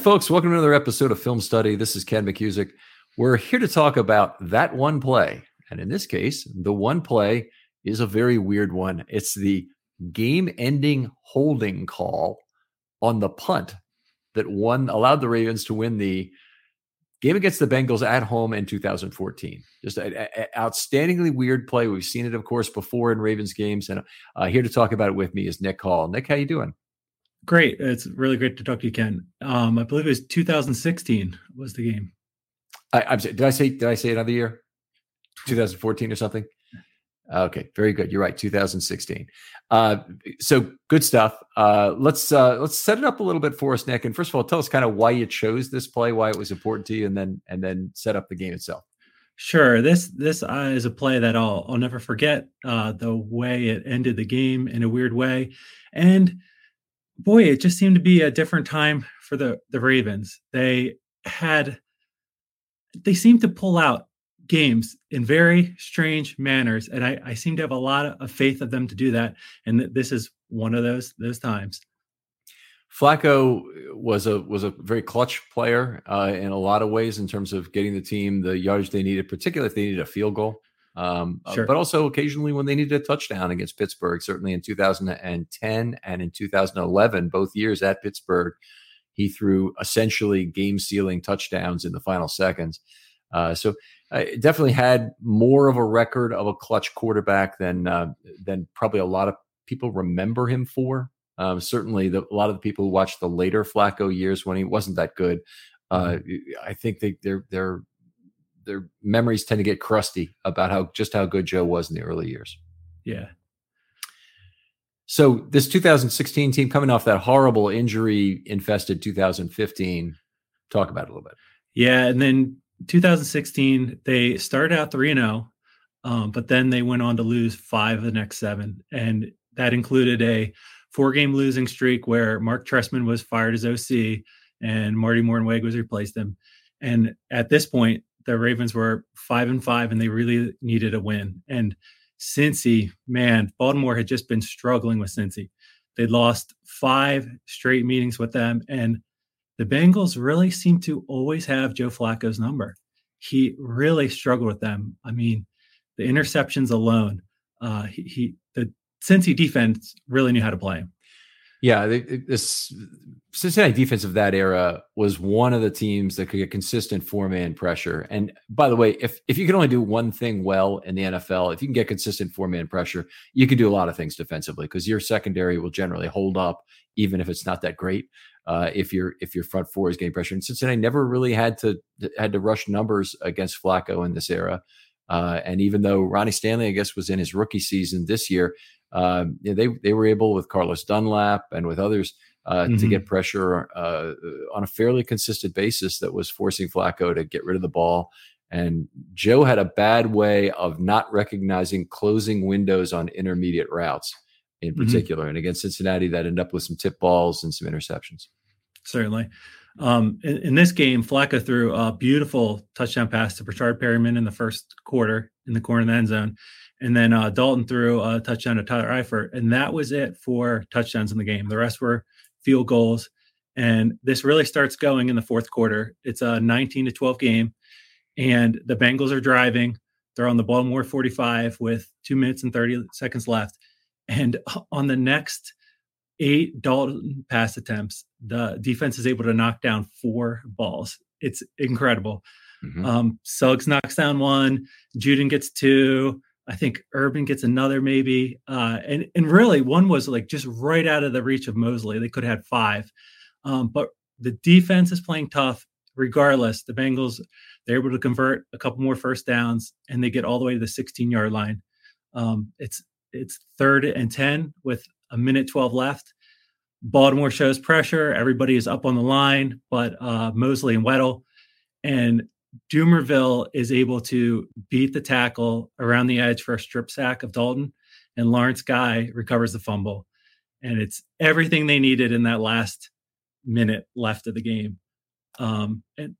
Folks. Welcome to another episode of Film Study. This is Ken McKusick. We're here to talk about that one play. And in this case, the one play is a very weird one. It's the game ending holding call on the punt that won, allowed the Ravens to win the game against the Bengals at home in 2014. Just an outstandingly weird play. We've seen it, of course, before in Ravens games. And uh, here to talk about it with me is Nick Hall. Nick, how you doing? Great. It's really great to talk to you, Ken. Um, I believe it was 2016 was the game. I, I'm did I say did I say another year? 2014 or something? Okay, very good. You're right. 2016. Uh, so good stuff. Uh, let's uh, let's set it up a little bit for us, Nick. And first of all, tell us kind of why you chose this play, why it was important to you, and then and then set up the game itself. Sure. This this uh, is a play that I'll I'll never forget. Uh, the way it ended the game in a weird way, and boy, it just seemed to be a different time for the the Ravens. They had they seemed to pull out games in very strange manners, and I, I seem to have a lot of faith of them to do that. And this is one of those those times. Flacco was a was a very clutch player uh, in a lot of ways in terms of getting the team the yardage they needed, particularly if they needed a field goal. Um, uh, sure. but also occasionally when they needed a touchdown against Pittsburgh, certainly in 2010 and in 2011, both years at Pittsburgh, he threw essentially game sealing touchdowns in the final seconds. Uh, so uh, definitely had more of a record of a clutch quarterback than uh, than probably a lot of people remember him for. Um, certainly, the, a lot of the people who watched the later Flacco years when he wasn't that good, uh, mm-hmm. I think they, they're they're their memories tend to get crusty about how just how good Joe was in the early years. Yeah. So this 2016 team coming off that horrible injury infested 2015, talk about it a little bit. Yeah, and then 2016 they started out 3 and 0, um, but then they went on to lose five of the next seven, and that included a four game losing streak where Marc Trestman was fired as OC and Marty Mornhinweg was replaced him. And at this point, the Ravens were five and five, and they really needed a win. And Cincy, man, Baltimore had just been struggling with Cincy. They'd lost five straight meetings with them, and the Bengals really seemed to always have Joe Flacco's number. He really struggled with them. I mean, the interceptions alone, uh, he, he the Cincy defense really knew how to play him. Yeah, this Cincinnati defense of that era was one of the teams that could get consistent four man pressure. And by the way, if if you can only do one thing well in the NFL, if you can get consistent four man pressure, you can do a lot of things defensively because your secondary will generally hold up, even if it's not that great. Uh, if your if your front four is getting pressure, and Cincinnati never really had to had to rush numbers against Flacco in this era. Uh, and even though Ronnie Stanley, I guess, was in his rookie season this year, um, they they were able with Carlos Dunlap and with others uh, mm-hmm. to get pressure uh, on a fairly consistent basis that was forcing Flacco to get rid of the ball. And Joe had a bad way of not recognizing closing windows on intermediate routes in mm-hmm. particular. Mm-hmm. And against Cincinnati, that ended up with some tip balls and some interceptions. Certainly. Um, in, in, this game, Flacco threw a beautiful touchdown pass to Breshad Perriman in the first quarter in the corner of the end zone. And then uh, Dalton threw a touchdown to Tyler Eifert. And that was it for touchdowns in the game. The rest were field goals. And this really starts going in the fourth quarter. It's a 19 to 12 game. And the Bengals are driving. They're on the Baltimore 45 with two minutes and 30 seconds left. And on the next eight Dalton pass attempts, the defense is able to knock down four balls. It's incredible. Mm-hmm. Um, Suggs knocks down one, Juden gets two. I think Urban gets another maybe. Uh, and and really one was like just right out of the reach of Mosley. They could have had five. Um, but the defense is playing tough regardless. The Bengals they're able to convert a couple more first downs and they get all the way to the 16 yard line. Um, it's it's third and 10 with a minute 12 left. Baltimore shows pressure. Everybody is up on the line, but uh, Mosley and Weddle and Dumervil is able to beat the tackle around the edge for a strip sack of Dalton, and Lawrence Guy recovers the fumble. And it's everything they needed in that last minute left of the game. Um, and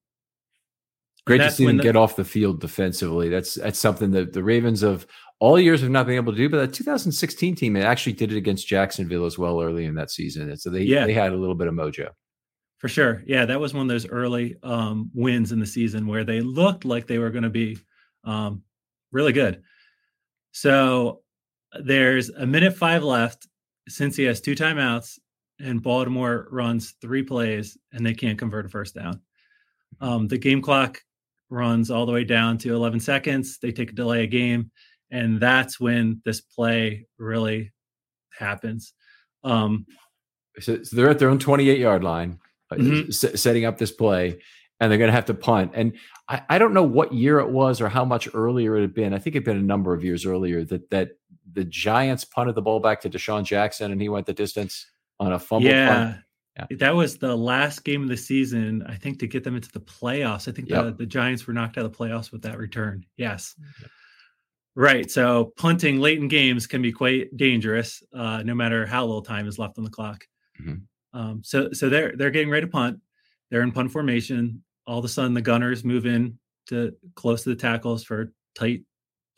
great to see them the, get off the field defensively. That's that's something that the Ravens of all years have not been able to do. But that 2016 team, it actually did it against Jacksonville as well early in that season, and so they yeah. they had a little bit of mojo. For sure. Yeah, that was one of those early um, wins in the season where they looked like they were going to be um, really good. So there's a minute five left Cincy has two timeouts, and Baltimore runs three plays and they can't convert a first down. Um, the game clock runs all the way down to 11 seconds. They take a delay a game, and that's when this play really happens. Um, so, so they're at their own 28 yard line mm-hmm. s- setting up this play, and they're going to have to punt. And I, I, don't know what year it was or how much earlier it had been. I think it'd been a number of years earlier that that the Giants punted the ball back to DeSean Jackson, and he went the distance on a fumble. Yeah. Yeah. That was the last game of the season, I think, to get them into the playoffs. I think yep. the, the Giants were knocked out of the playoffs with that return. Yes. Yep. Right. So punting late in games can be quite dangerous, uh, no matter how little time is left on the clock. Mm-hmm. Um, so so they're they're getting ready to punt. They're in punt formation. All of a sudden, the gunners move in to close to the tackles for tight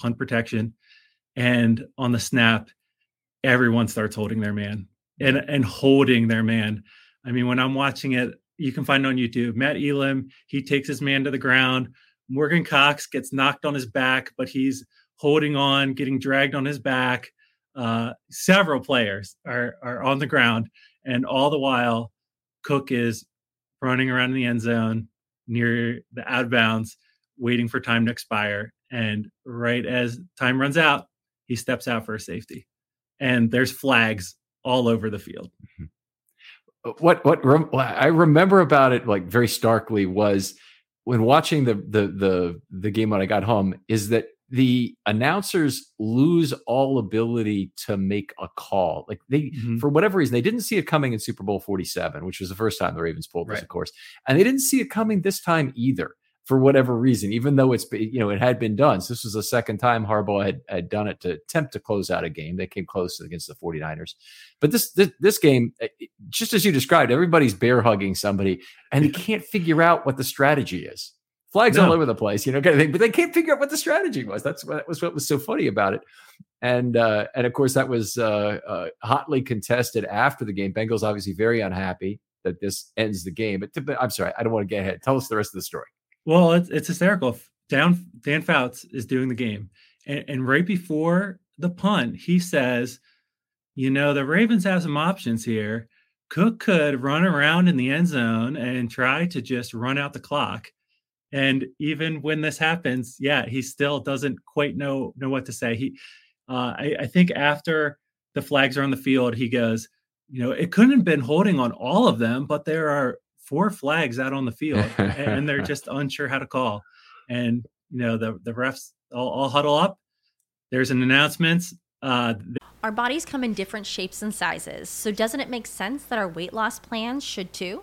punt protection, and on the snap, everyone starts holding their man and and holding their man. I mean, when I'm watching it, you can find it on YouTube. Matt Elam he takes his man to the ground. Morgan Cox gets knocked on his back, but he's holding on, getting dragged on his back. Uh, several players are are on the ground, and all the while, Koch is running around in the end zone near the out bounds, waiting for time to expire. And right as time runs out, he steps out for a safety. And there's flags all over the field. Mm-hmm. What what I remember about it, like very starkly, was when watching the the the the game when I got home, is that the announcers lose all ability to make a call. Like they, mm-hmm. for whatever reason, they didn't see it coming in Super Bowl 47, which was the first time the Ravens pulled this, right. of course. And they didn't see it coming this time either, for whatever reason, even though it's, you know, it had been done. So this was the second time Harbaugh had, had done it to attempt to close out a game. They came close against the 49ers. But this, this, this game, eh, just as you described, everybody's bear hugging somebody and they can't figure out what the strategy is flags no. all over the place, you know, kind of thing. But they can't figure out what the strategy was. That's what that was what was so funny about it. And uh, and of course that was uh, uh, hotly contested after the game. Bengals obviously very unhappy that this ends the game. But, to, I'm sorry, I don't want to get ahead. Tell us the rest of the story. Well, it's, it's hysterical. Dan Dan Fouts is doing the game, and, and right before the punt, he says, "You know, the Ravens have some options here." Koch could run around in the end zone and try to just run out the clock. And even when this happens, yeah, he still doesn't quite know know what to say. He, uh, I, I think after the flags are on the field, he goes, you know, it couldn't have been holding on all of them, but there are four flags out on the field, and they're just unsure how to call. And you know, the the refs all, all huddle up. There's an announcement. Uh, our bodies come in different shapes and sizes, so doesn't it make sense that our weight loss plans should too?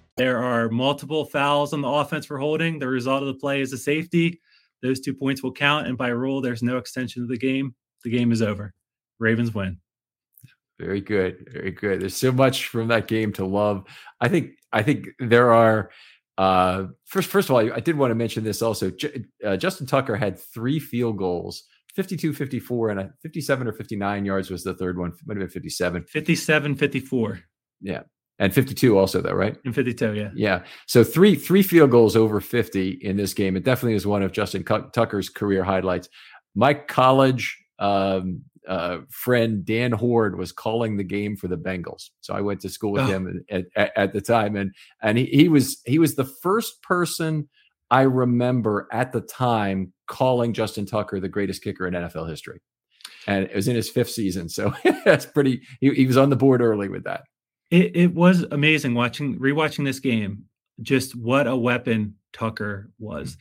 There are multiple fouls on the offense for holding. The result of the play is a safety. Those two points will count. And by rule, there's no extension of the game. The game is over. Ravens win. Very good. Very good. There's so much from that game to love. I think I think there are uh first first of all, I did want to mention this also. J- uh, Justin Tucker had three field goals 52 54 and a 57 or 59 yards was the third one might have been 57 57 54 yeah and 52 also though right? And 52 yeah. Yeah. So three three field goals over 50 in this game. It definitely is one of justin tucker's career highlights. My college um, uh, friend Dan Hoard was calling the game for the bengals. So i went to school with oh. him at, at, at, the time. And and he, he was he was the first person i remember at the time calling justin tucker the greatest kicker in nfl history. And it was in his fifth season. So that's pretty he, he was on the board early with that it, it was amazing watching rewatching this game. Just what a weapon Tucker was.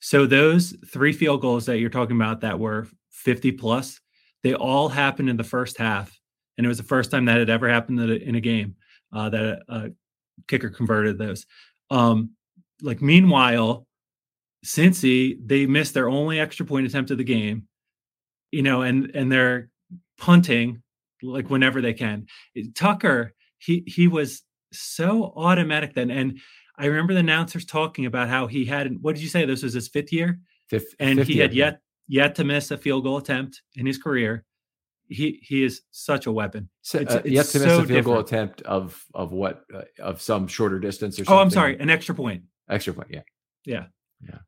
So those three field goals that you're talking about that were 50 plus, they all happened in the first half, and it was the first time that had ever happened in a game uh, that a, a, kicker converted those. Um, like meanwhile, Cincy they missed their only extra point attempt of the game, you know, and and they're punting like whenever they can. Tucker he he was so automatic then. And I remember the announcers talking about how he hadn't. What did you say? This was his fifth year, fifth, and fifth he had yet yet to miss a field goal attempt in his career. He he is such a weapon. So, it's, uh, it's yet to miss a field different. goal attempt of of what uh, of some shorter distance or something. Oh, I'm sorry, an extra point. Extra point, yeah, yeah, yeah.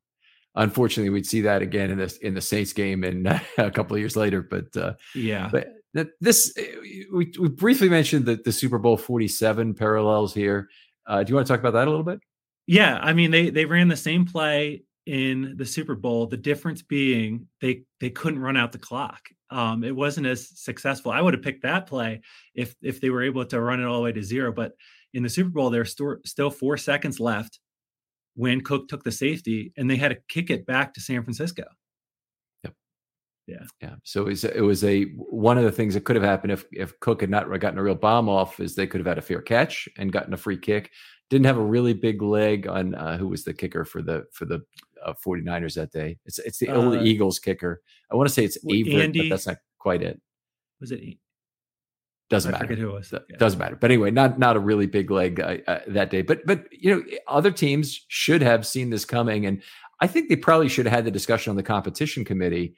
Unfortunately, we'd see that again in this in the Saints game and a couple of years later. But uh, yeah, but that this eh, we, we briefly mentioned the, the Super Bowl 47 parallels here. Uh, do you want to talk about that a little bit? Yeah, I mean they they ran the same play in the Super Bowl. The difference being they they couldn't run out the clock. Um, it wasn't as successful. I would have picked that play if if they were able to run it all the way to zero. But in the Super Bowl, there's still four seconds left when Koch took the safety, and they had to kick it back to San Francisco. Yeah. Yeah. So it was, it was a one of the things that could have happened if if Koch had not gotten a real bomb off is they could have had a fair catch and gotten a free kick. Didn't have a really big leg on uh, who was the kicker for the for the uh, 49ers that day. It's it's the uh, Eagles kicker. I want to say it's Averett, Andy, but that's not quite it. Was it? Doesn't I matter. who it was. Yeah. Doesn't matter. But anyway, not not a really big leg uh, uh, that day. But but you know, other teams should have seen this coming, and I think they probably should have had the discussion on the competition committee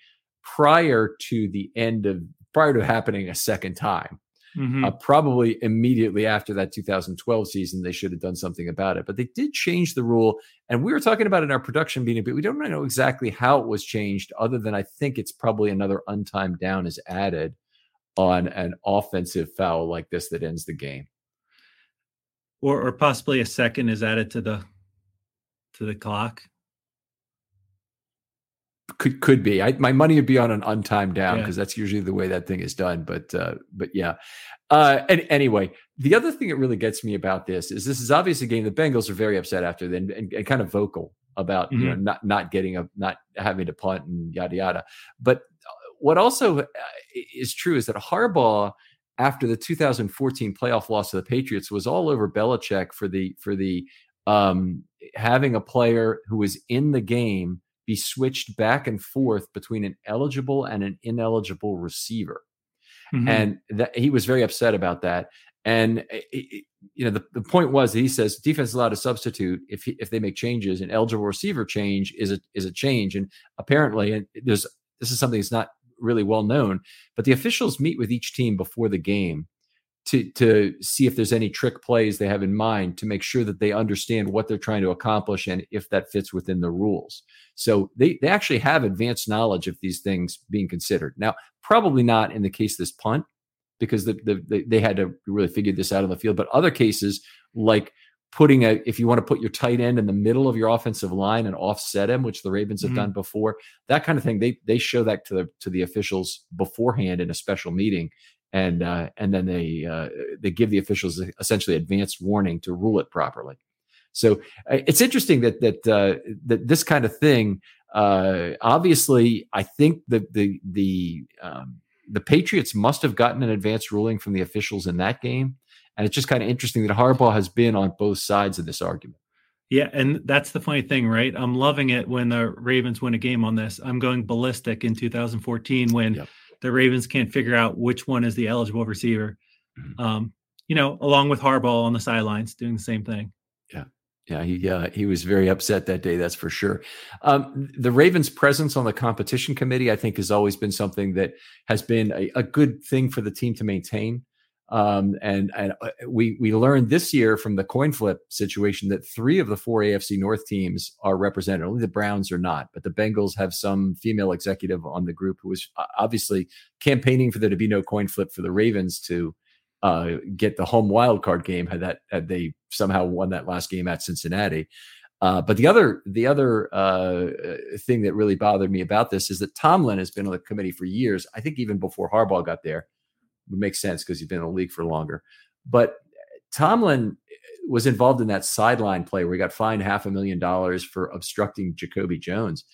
prior to the end of prior to happening a second time. Mm-hmm. Uh, probably immediately after that 2012 season, they should have done something about it. But they did change the rule, and we were talking about it in our production meeting, but we don't really know exactly how it was changed. Other than I think it's probably another untimed down is added on an offensive foul like this that ends the game, or or possibly a second is added to the to the clock. Could could be. I, my money would be on an untimed down because yeah. that's usually the way that thing is done. But uh, but yeah. Uh, and anyway, the other thing that really gets me about this is this is obviously a game. The Bengals are very upset after then and, and, kind of vocal about mm-hmm. you know mm-hmm. not not getting a not having to punt and yada yada. But uh, what also uh, is true is that Harbaugh after the 2014 playoff loss to the Patriots was all over Belichick for the for the um, having a player who was in the game be switched back and forth between an eligible and an ineligible receiver. Mm-hmm. And that he was very upset about that. And it, it, you know, the, the point was that he says defense is allowed to substitute if he, if they make changes. An eligible receiver change is a is a change. And apparently, and there's this is something that's not really well known, but the officials meet with each team before the game to to see if there's any trick plays they have in mind to make sure that they understand what they're trying to accomplish and if that fits within the rules. So they they actually have advanced knowledge of these things being considered. Now, probably not in the case of this punt because the, the, they had to really figure this out on the field, but other cases like putting a if you want to put your tight end in the middle of your offensive line and offset him which the ravens have mm-hmm. done before that kind of thing they they show that to the to the officials beforehand in a special meeting and uh, and then they uh, they give the officials essentially advanced warning to rule it properly. So uh, it's interesting that that uh, that this kind of thing. Uh, obviously, I think the the the um, the Patriots must have gotten an advanced ruling from the officials in that game, and it's just kind of interesting that Harbaugh has been on both sides of this argument. Yeah, and that's the funny thing, right? I'm loving it when the Ravens win a game on this. I'm going ballistic in 2014 when. Yep the Ravens can't figure out which one is the eligible receiver. Mm-hmm. Um, you know, along with Harbaugh on the sidelines doing the same thing. Yeah. Yeah, he uh, he was very upset that day. That's for sure. Um, the Ravens' presence on the competition committee, I think, has always been something that has been a, a good thing for the team to maintain. Um, and and uh, we we learned this year from the coin flip situation that three of the four AFC North teams are represented. Only the Browns are not, but the Bengals have some female executive on the group who was uh, obviously campaigning for there to be no coin flip for the Ravens to uh, get the home wild card game had that had they somehow won that last game at Cincinnati. Uh, but the other the other uh, thing that really bothered me about this is that Tomlin has been on the committee for years. I think even before Harbaugh got there would make sense because he's been in the league for longer. But Tomlin was involved in that sideline play where he got fined half a million dollars for obstructing Jacoby Jones.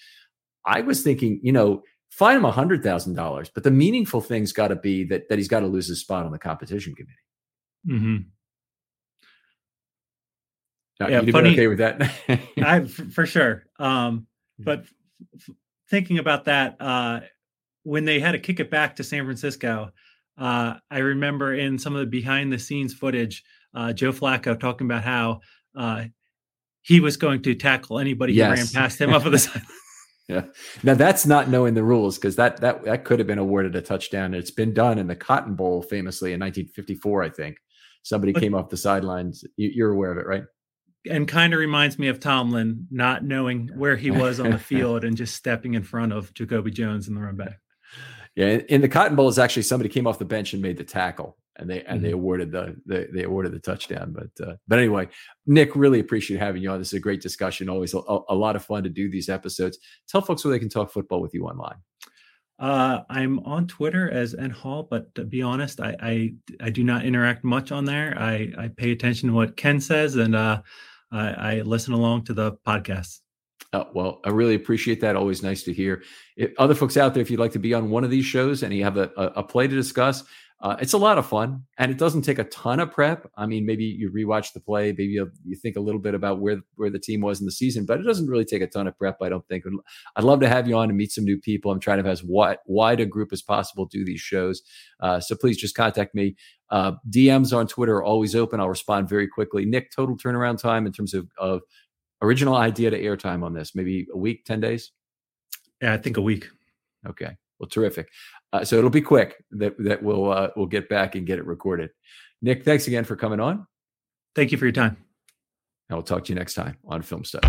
I was thinking, you know, fine him a hundred thousand dollars, but the meaningful thing's got to be that that he's got to lose his spot on the competition committee. Mm-hmm. Now, yeah, funny, okay with that? I for sure. Um, but f- thinking about that, uh, when they had to kick it back to San Francisco, uh, I remember in some of the behind the scenes footage, uh, Joe Flacco talking about how uh, he was going to tackle anybody yes. who ran past him off of the side. Yeah. Now that's not knowing the rules because that that that could have been awarded a touchdown. It's been done in the Cotton Bowl famously in 1954, I think. Somebody but, came off the sidelines. You, are aware of it, right? And kind of reminds me of Tomlin not knowing where he was on the field and just stepping in front of Jacoby Jones in the run back. Yeah, in the Cotton Bowl is actually somebody came off the bench and made the tackle, and they and mm-hmm. they awarded the, the, they awarded the touchdown. But uh, but anyway, Nick, really appreciate having you on. This is a great discussion. Always a, a lot of fun to do these episodes. Tell folks where they can talk football with you online. Uh, I'm on Twitter as N Hall, but to be honest, I, I, I do not interact much on there. I I pay attention to what Ken says, and uh, I, I listen along to the podcast. Oh, well, I really appreciate that. Always nice to hear. If other folks out there, if you'd like to be on one of these shows and you have a, a, a play to discuss, uh, it's a lot of fun and it doesn't take a ton of prep. I mean, maybe you rewatch the play, maybe you, you think a little bit about where where the team was in the season, but it doesn't really take a ton of prep. I don't think. I'd love to have you on and meet some new people. I'm trying to have as wide, wide a group as possible do these shows. Uh, so please just contact me. Uh, DMs on Twitter are always open. I'll respond very quickly. Nick, total turnaround time in terms of, of original idea to airtime on this? Maybe a week, 10 days? Yeah, I think a week. Okay. Well, terrific. Uh, so it'll be quick that that we'll uh, we'll get back and get it recorded. Nick, thanks again for coming on. Thank you for your time. I will talk to you next time on Film Study.